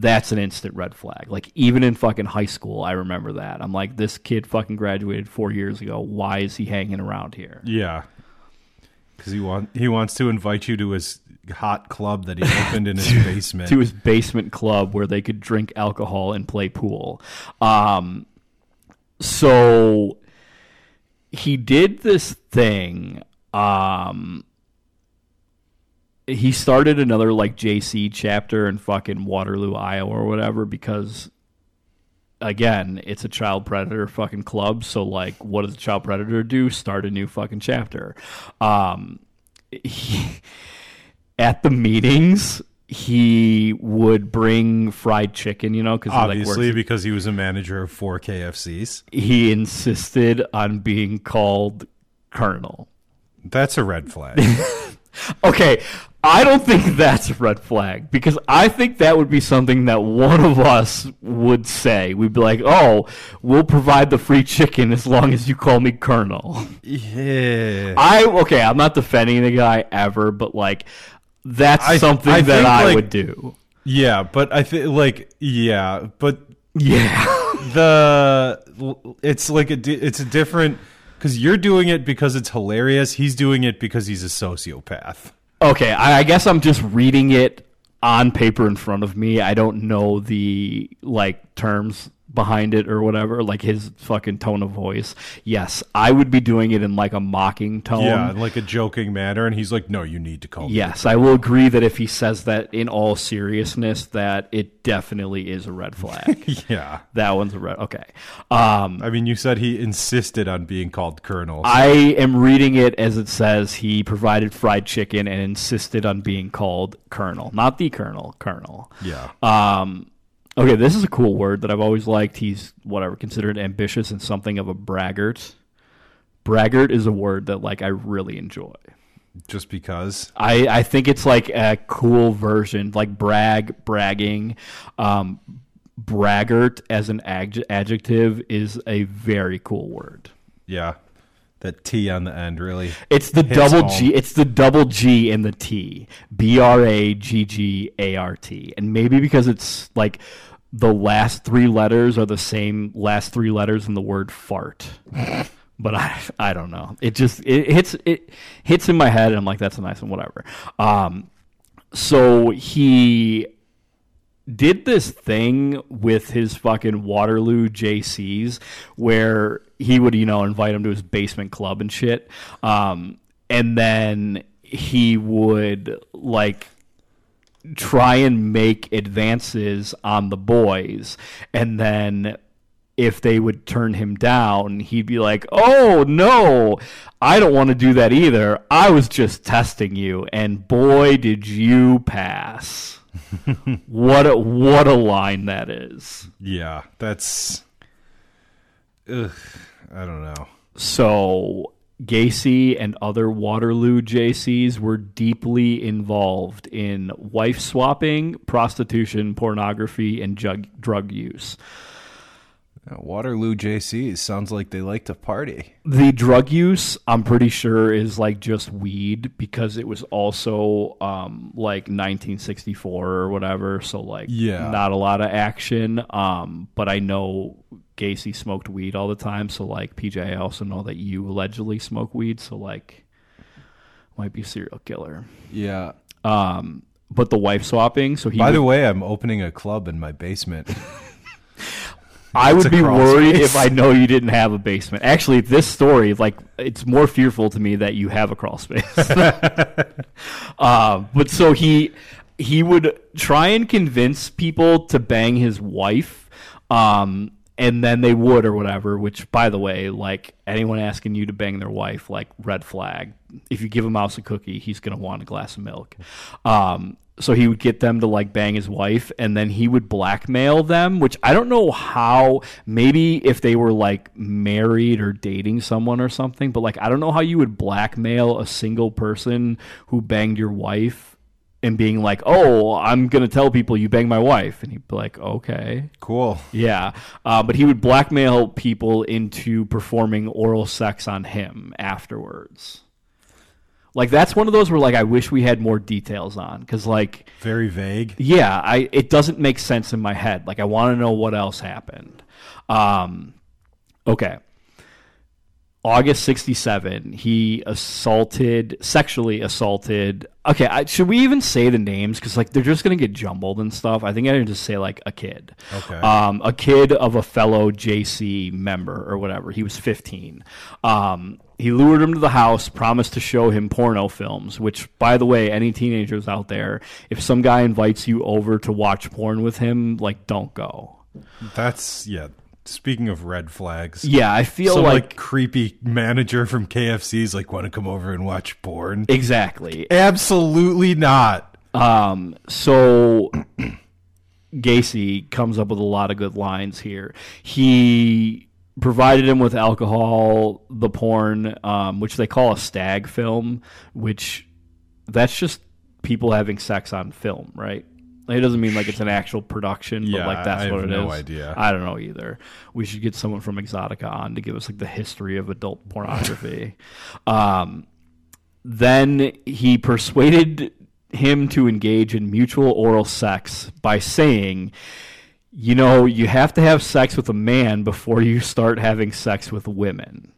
that's an instant red flag. Like even in fucking high school, I remember that. I'm like this kid fucking graduated 4 years ago. Why is he hanging around here? yeah, because he want he wants to invite you to his hot club that he opened in his (laughs) basement. to his basement club where they could drink alcohol and play pool. Um, so he did this thing. Um, he started another like Jaycee chapter in fucking Waterloo, Iowa, or whatever, because again, it's a child predator fucking club. So like, what does a child predator do? Start a new fucking chapter. Um, he, at the meetings, he would bring fried chicken, you know, because he like Obviously, works. because he was a manager of four KFCs. He insisted on being called Colonel. That's a red flag. (laughs) Okay, I don't think (laughs) that's a red flag because I think that would be something that one of us would say. We'd be like, "Oh, we'll provide the free chicken as long as you call me Colonel." yeah. I okay, I'm not defending the guy ever, but like that's I- something I that think, I like- would do. Yeah, but I think like yeah, but Yeah. (laughs) the it's like a it's a different because you're doing it because it's hilarious. He's doing it because he's a sociopath. Okay, I, I guess I'm just reading it on paper in front of me. I don't know the like terms behind it or whatever, like his fucking tone of voice. Yes, I would be doing it in like a mocking tone. Yeah, like a joking manner, and he's like, "No, you need to call me." Yes, I will agree that if he says that in all seriousness, that it definitely is a red (laughs) flag. Yeah. that one's a red. Okay. Um, I mean, you said he insisted on being called Colonel. I am reading it as it says he provided fried chicken and insisted on being called Colonel, not the Colonel, Colonel. yeah. Um, okay, this is a cool word that I've always liked. He's whatever considered ambitious and something of a braggart. Braggart is a word that like I really enjoy. Just because. I, I think it's like a cool version, like brag, bragging. Um, braggart as an adj- adjective is a very cool word. Yeah. That T on the end really. It's the double home. G. It's the double G in the T. B R A G G A R T. And maybe because it's like the last three letters are the same last three letters in the word fart. (laughs) but I I don't know. It just it hits it hits in my head and I'm like that's a nice one whatever. Um so he did this thing with his fucking Waterloo Jaycees where he would, you know, invite him to his basement club and shit. Um, and then he would like try and make advances on the boys and then if they would turn him down, he'd be like, "Oh no, I don't want to do that either. I was just testing you, and boy, did you pass." (laughs) what a what a line that is. Yeah. That's. Ugh. I don't know. So Gacy and other Waterloo Jaycees were deeply involved in wife swapping, prostitution, pornography, and drug drug use. Waterloo Jaycees sounds like they like to party. The drug use, I'm pretty sure, is like just weed because it was also um, like 1964 or whatever. So like, Yeah. not a lot of action. Um, but I know Gacy smoked weed all the time. So like, PJ, I also know that you allegedly smoke weed. So like, might be a serial killer. Yeah. Um, but the wife swapping. So he. By would- the way, I'm opening a club in my basement. (laughs) I would be worried space. if I know you didn't have a basement. Actually, this story, like, it's more fearful to me that you have a crawl space. uh, (laughs) but so he he would try and convince people to bang his wife, um, and then they would or whatever. Which, by the way, like anyone asking you to bang their wife, like red flag. If you give a mouse a cookie, he's gonna want a glass of milk. Um, so he would get them to like bang his wife and then he would blackmail them which i don't know how maybe if they were like married or dating someone or something but like i don't know how you would blackmail a single person who banged your wife and being like oh i'm gonna tell people you banged my wife and he'd be like okay cool. yeah uh, but he would blackmail people into performing oral sex on him afterwards like that's one of those where like i wish we had more details on because like Very vague. yeah, I it doesn't make sense in my head. Like I want to know what else happened. Um, okay. August 67, he assaulted, sexually assaulted. Okay, I, should we even say the names? Because, like, they're just going to get jumbled and stuff. I think I can just say, like, a kid. Okay. Um, a kid of a fellow Jaycee member or whatever. He was 15. Um, he lured him to the house, promised to show him porno films, which, by the way, any teenagers out there, if some guy invites you over to watch porn with him, like, don't go. That's yeah. Speaking of red flags, Yeah, I feel some like, like creepy manager from KFC's like want to come over and watch porn. exactly. Absolutely not. Um, so (clears throat) Gacy comes up with a lot of good lines here. He provided him with alcohol, the porn, um, which they call a stag film, which that's just people having sex on film, right? It doesn't mean like it's an actual production, but Yeah, like that's I what have it is. no idea. I don't know either. We should get someone from Exotica on to give us like the history of adult pornography. (laughs) um, then he persuaded him to engage in mutual oral sex by saying, you know, you have to have sex with a man before you start having sex with women.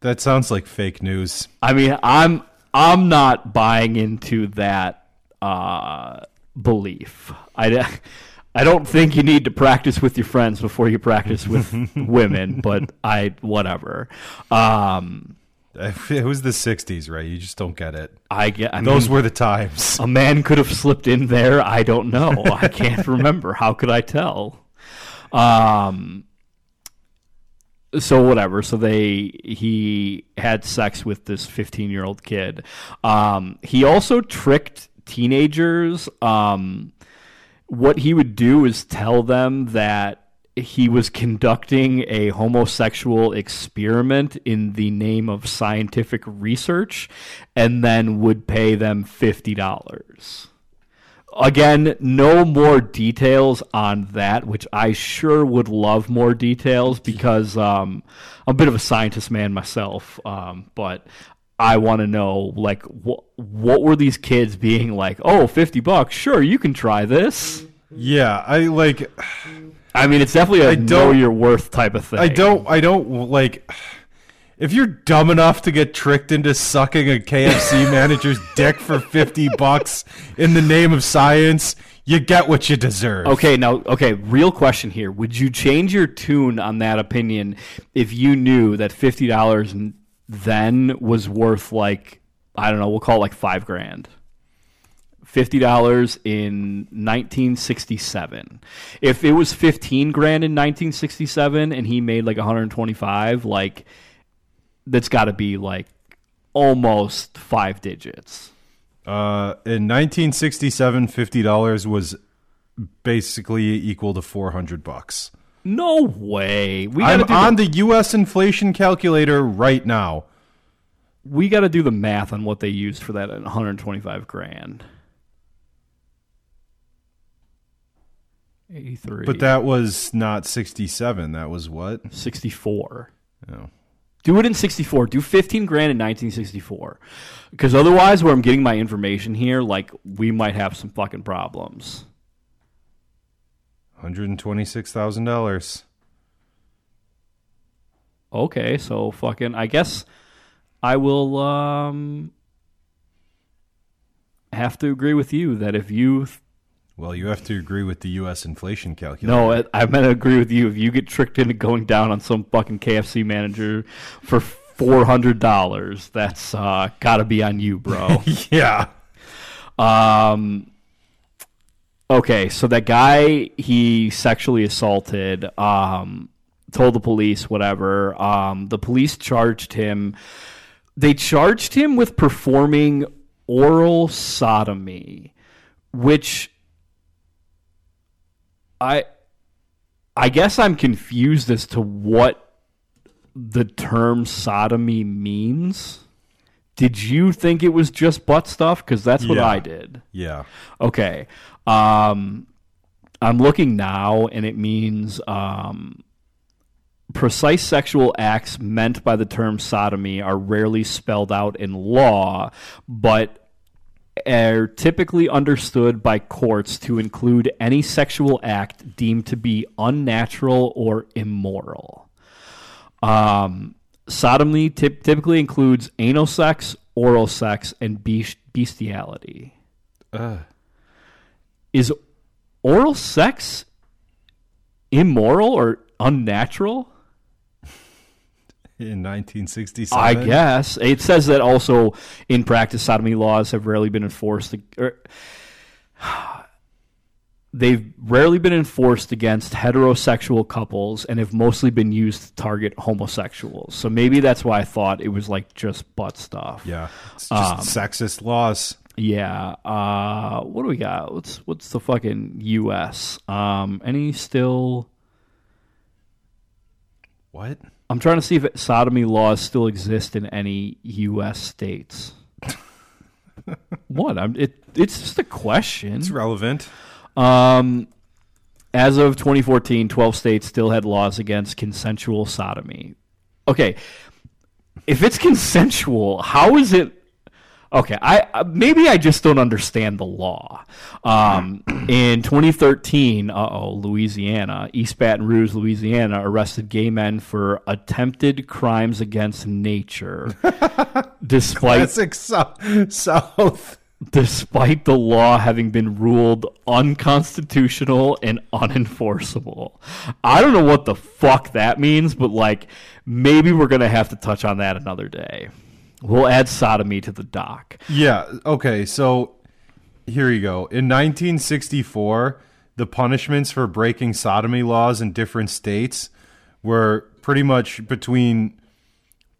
That sounds like fake news. I mean, I'm I'm not buying into that uh, belief. I I don't think you need to practice with your friends before you practice with (laughs) women, but I whatever. Um, (laughs) It was the '60s, right? You just don't get it. I get. I Those mean, were the times. a man could have slipped in there. I don't know. I can't (laughs) remember. How could I tell? Um. So whatever. So they he had sex with this 15 year old kid. Um. He also tricked teenagers. Um. What he would do is tell them that he was conducting a homosexual experiment in the name of scientific research and then would pay them $50. Again, no more details on that, which I sure would love more details because um, I'm a bit of a scientist man myself. Um, but I want to know, like, wh- what were these kids being like? Oh, 50 bucks, sure, you can try this. Yeah, I like. I mean, it's definitely a I know your worth type of thing. I don't. I don't like. If you're dumb enough to get tricked into sucking a KFC (laughs) manager's dick for fifty bucks in the name of science, you get what you deserve. Okay, now, okay, real question here. Would you change your tune on that opinion if you knew that $50 then was worth like, I don't know, we'll call it like five grand? $50 in 1967. If it was 15 grand in 1967 and he made like 125, like, that's got to be like almost five digits. Uh, in 1967, fifty dollars was basically equal to four hundred bucks. No way. We I'm on the, the U.S. inflation calculator right now. we got to do the math on what they used for that 125 grand. 83. But that was not 67. That was what? 64. Oh. Do it in 64. Do 15 grand in 1964. Because otherwise, where I'm getting my information here, like, we might have some fucking problems. $126,000. Okay, so fucking, I guess I will um, have to agree with you that if you Well, you have to agree with the U.S. inflation calculator. No, I- I'm gonna agree with you. If you get tricked into going down on some fucking KFC manager for four hundred dollars, that's uh, gotta be on you, bro. (laughs) yeah. um, okay, so that guy he sexually assaulted, um, told the police whatever. Um, the police charged him. They charged him with performing oral sodomy, which I I guess I'm confused as to what the term sodomy means. Did you think it was just butt stuff? Because that's what Yeah. I did. Yeah. Okay. Um, I'm looking now, and it means um, precise sexual acts meant by the term sodomy are rarely spelled out in law, but are typically understood by courts to include any sexual act deemed to be unnatural or immoral. Um, sodomy typ- typically includes anal sex, oral sex, and beast- bestiality. Uh, Is oral sex immoral or unnatural? in 1967. I guess it says that also in practice, sodomy laws have rarely been enforced. Or, (sighs) they've rarely been enforced against heterosexual couples and have mostly been used to target homosexuals. So maybe that's why I thought it was like just butt stuff. Yeah. It's just Um, sexist laws. Yeah. Uh, what do we got? What's what's the fucking U.S. Um, any still? What? I'm trying to see if sodomy laws still exist in any U.S. states. what? I'm, it, it's just a question. It's relevant. Um, as of 2014, 12 states still had laws against consensual sodomy. Okay, if it's consensual, how is it? Okay, I uh, maybe I just don't understand the law. Um, (clears throat) in 2013, uh oh, Louisiana, East Baton Rouge, Louisiana, arrested gay men for attempted crimes against nature, (laughs) despite Classic so- South. despite the law having been ruled unconstitutional and unenforceable. I don't know what the fuck that means, but like maybe we're going to have to touch on that another day. We'll add sodomy to the doc. Yeah. Okay. So here you go. In 1964, the punishments for breaking sodomy laws in different states were pretty much between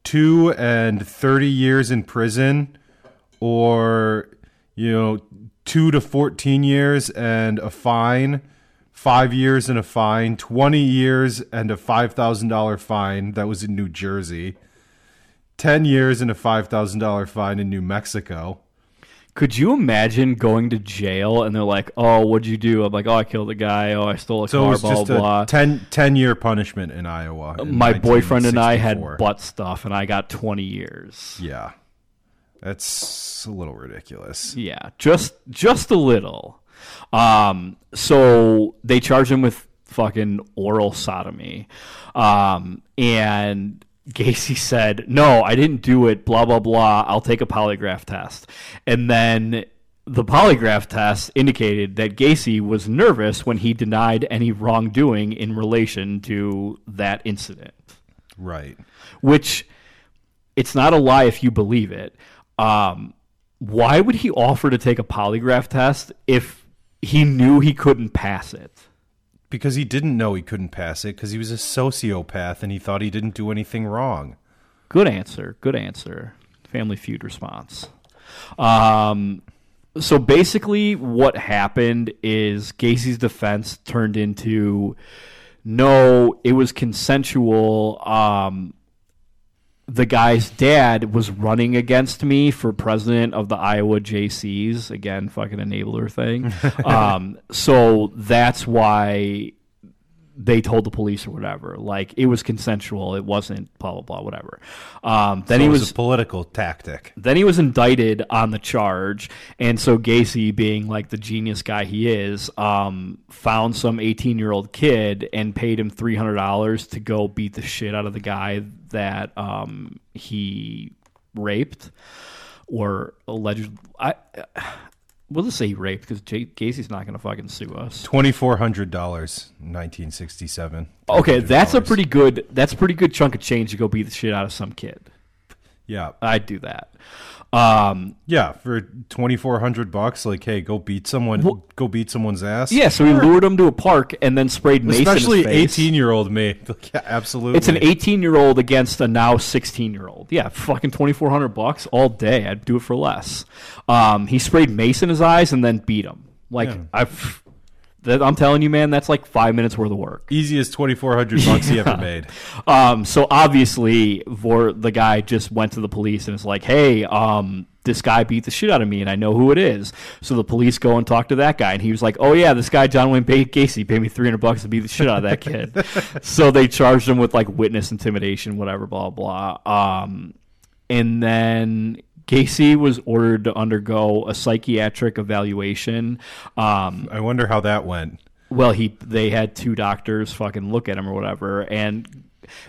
two and 30 years in prison or, you know, two to 14 years and a fine, five years and a fine, 20 years and a $5,000 fine. That was in New Jersey. 10 years and a $5,000 fine in New Mexico. Could you imagine going to jail and they're like, "Oh, what'd you do?" I'm like, "Oh, I killed a guy. Oh, I stole a So it car." was Blah just blah. a 10, 10 year punishment in Iowa. in My boyfriend and I had 1964. butt stuff, and I got 20 years. Yeah. That's a little ridiculous. Yeah, just just a little. Um, so they charge him with fucking oral sodomy, um, and Gacy said, "No, I didn't do it." Blah blah blah. I'll take a polygraph test, and then the polygraph test indicated that Gacy was nervous when he denied any wrongdoing in relation to that incident Right. which it's not a lie if you believe it. Um, why would he offer to take a polygraph test if he knew he couldn't pass it? Because he didn't know he couldn't pass it because he was a sociopath and he thought he didn't do anything wrong. Good answer. Good answer. Family Feud response. Um, so basically, what happened is Gacy's defense turned into no, it was consensual. Um, the guy's dad was running against me for president of the Iowa Jaycees. Again, fucking enabler thing. (laughs) um, so that's why they told the police or whatever. Like it was consensual. It wasn't blah blah blah whatever. Um, then So he it was, was a political tactic. then he was indicted on the charge, and so Gacy, being like the genius guy he is, um, found some 18 year old kid and paid him $300 to go beat the shit out of the guy that um, he raped or alleged. I we'll just say he raped because Gacy's not going to fucking sue us. Twenty four hundred dollars, nineteen sixty seven. Okay, that's a pretty good. That's a pretty good chunk of change to go beat the shit out of some kid. Yeah, I'd do that. Um, yeah. For twenty four hundred bucks, like, hey, go beat someone, go beat someone's ass. Yeah, so he lured him to a park and then sprayed mace especially in his face. eighteen year old me. (laughs) Like, yeah, absolutely. It's an 18 year old against a now 16 year old. Yeah, fucking 2400 bucks all day. I'd do it for less. Um, he sprayed mace in his eyes and then beat him. Like I've, that, I'm telling you, man, that's like five minutes worth of work. easiest twenty four hundred bucks he ever (laughs) made. Um, so obviously, Vor, the guy just went to the police and is like, "Hey, um, this guy beat the shit out of me, and I know who it is." So the police go and talk to that guy, and he was like, "Oh yeah, this guy John Wayne Gacy paid me three hundred bucks to beat the shit out of that kid." (laughs) so they charged him with like witness intimidation, whatever, blah blah. Um, and then. Gacy was ordered to undergo a psychiatric evaluation. Um, I wonder how that went. well, he they had two doctors fucking look at him or whatever, and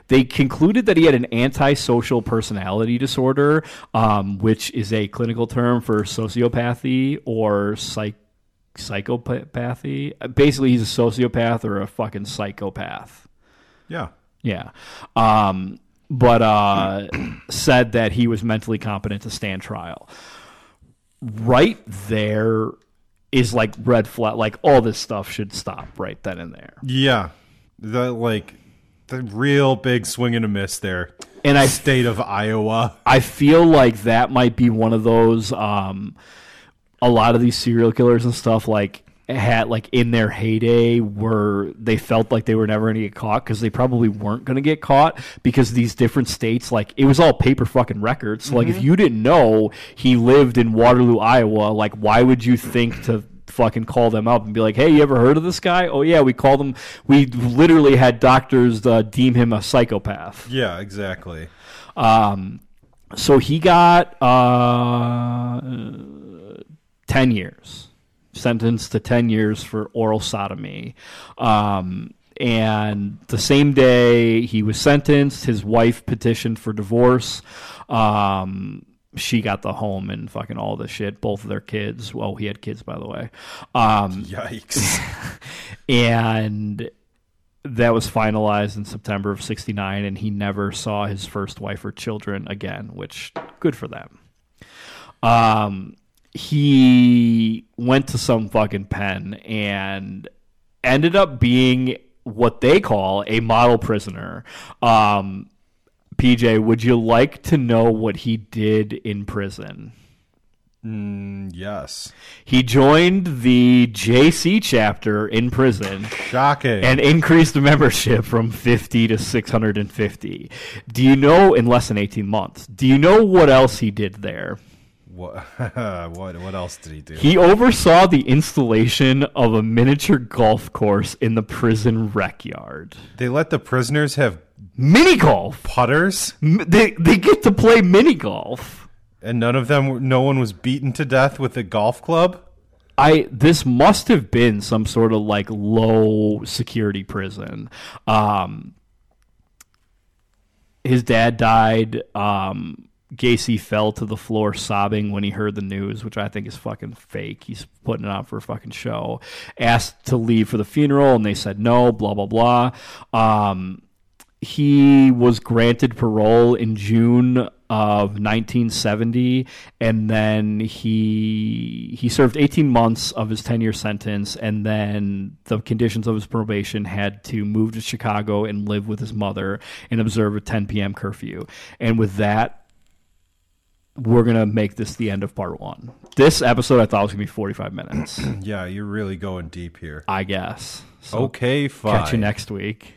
they concluded that he had an antisocial personality disorder, um, which is a clinical term for sociopathy or psych psychopathy. Basically, he's a sociopath or a fucking psychopath. Yeah. Yeah. Um, but uh, said that he was mentally competent to stand trial. Right there is like red flag. Like all this stuff should stop right then and there. Yeah. The like the real big swing and a miss there. And I State of Iowa. I feel like that might be one of those. Um, a lot of these serial killers and stuff like had like in their heyday where they felt like they were never going to get caught because they probably weren't going to get caught because these different states like it was all paper fucking records. So like if you didn't know he lived in Waterloo, Iowa, like why would you think to fucking call them up and be like, "Hey, you ever heard of this guy?" Oh yeah, we called him. We literally had doctors uh, deem him a psychopath. Yeah, exactly. Um, so he got uh, 10 years, sentenced to 10 years for oral sodomy. Um, and the same day he was sentenced, his wife petitioned for divorce. Um, she got the home and fucking all the shit. Both of their kids. Well, he had kids, by the way. Um, Yikes. (laughs) and that was finalized in September of 69 and he never saw his first wife or children again which good for them um he went to some fucking pen and ended up being what they call a model prisoner um PJ would you like to know what he did in prison Mm, yes. he joined the Jaycee chapter in prison Shocking. and increased the membership from 50 to 650. Do you know in less than 18 months? Do you know what else he did there? What, (laughs) what what else did he do? He oversaw the installation of a miniature golf course in the prison rec yard. they let the prisoners have Mini golf. putters They they get to play mini golf. and none of them no one was beaten to death with a golf club? I this must have been some sort of like low security prison. Um, his dad died. Um, Gacy fell to the floor sobbing when he heard the news, which I think is fucking fake. He's putting it on for a fucking show. Asked to leave for the funeral, and they said no. Blah blah blah. Um, he was granted parole in June of 1970 and then he he served 18 months of his 10 year sentence and then the conditions of his probation had to move to Chicago and live with his mother and observe a 10 p.m. curfew and with that we're going to make this the end of part 1 this episode I thought was going to be 45 minutes (clears throat) Yeah, you're really going deep here. I guess so Okay, fine. catch you next week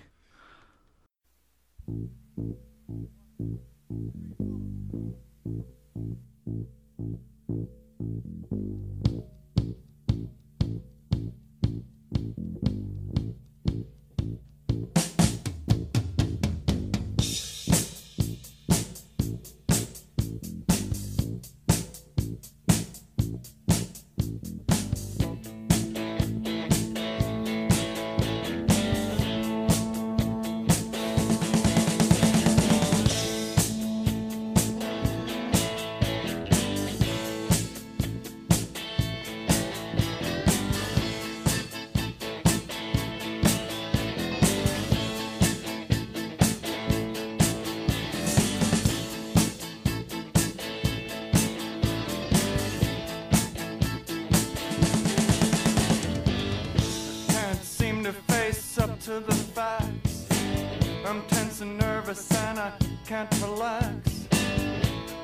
can't relax.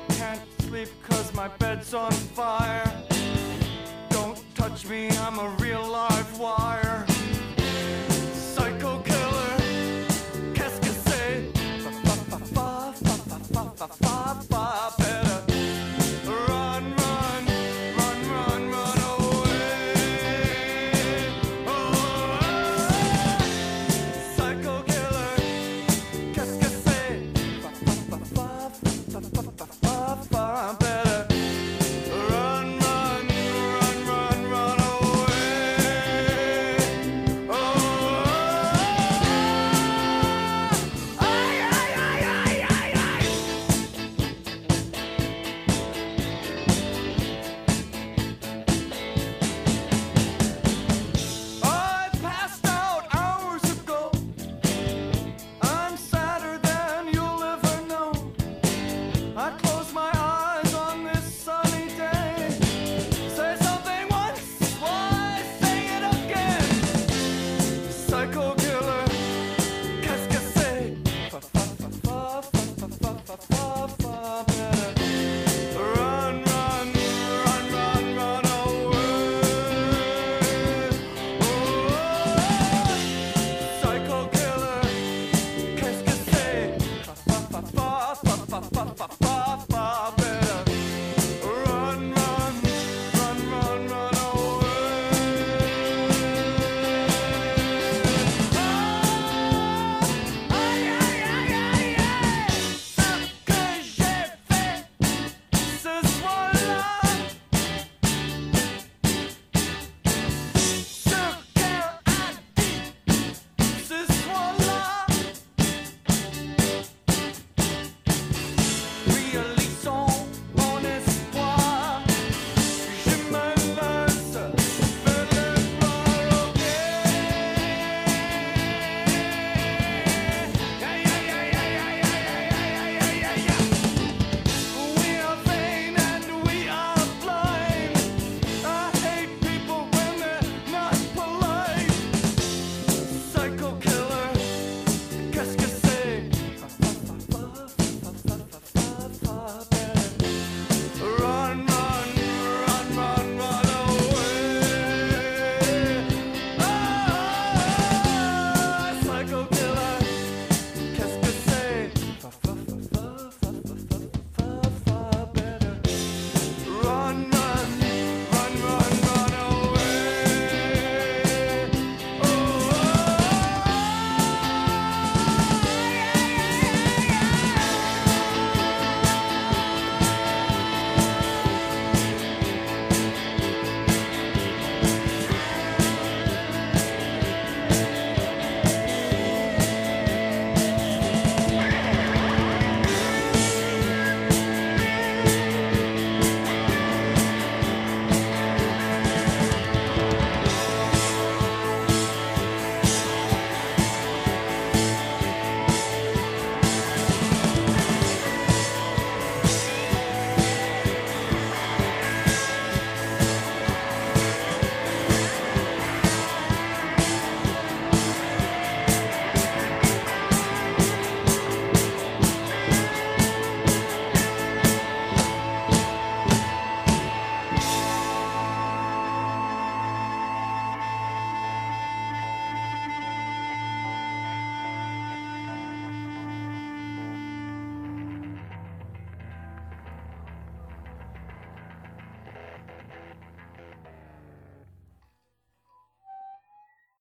Can't sleep cause my bed's on fire. Don't touch me, I'm a real live wire.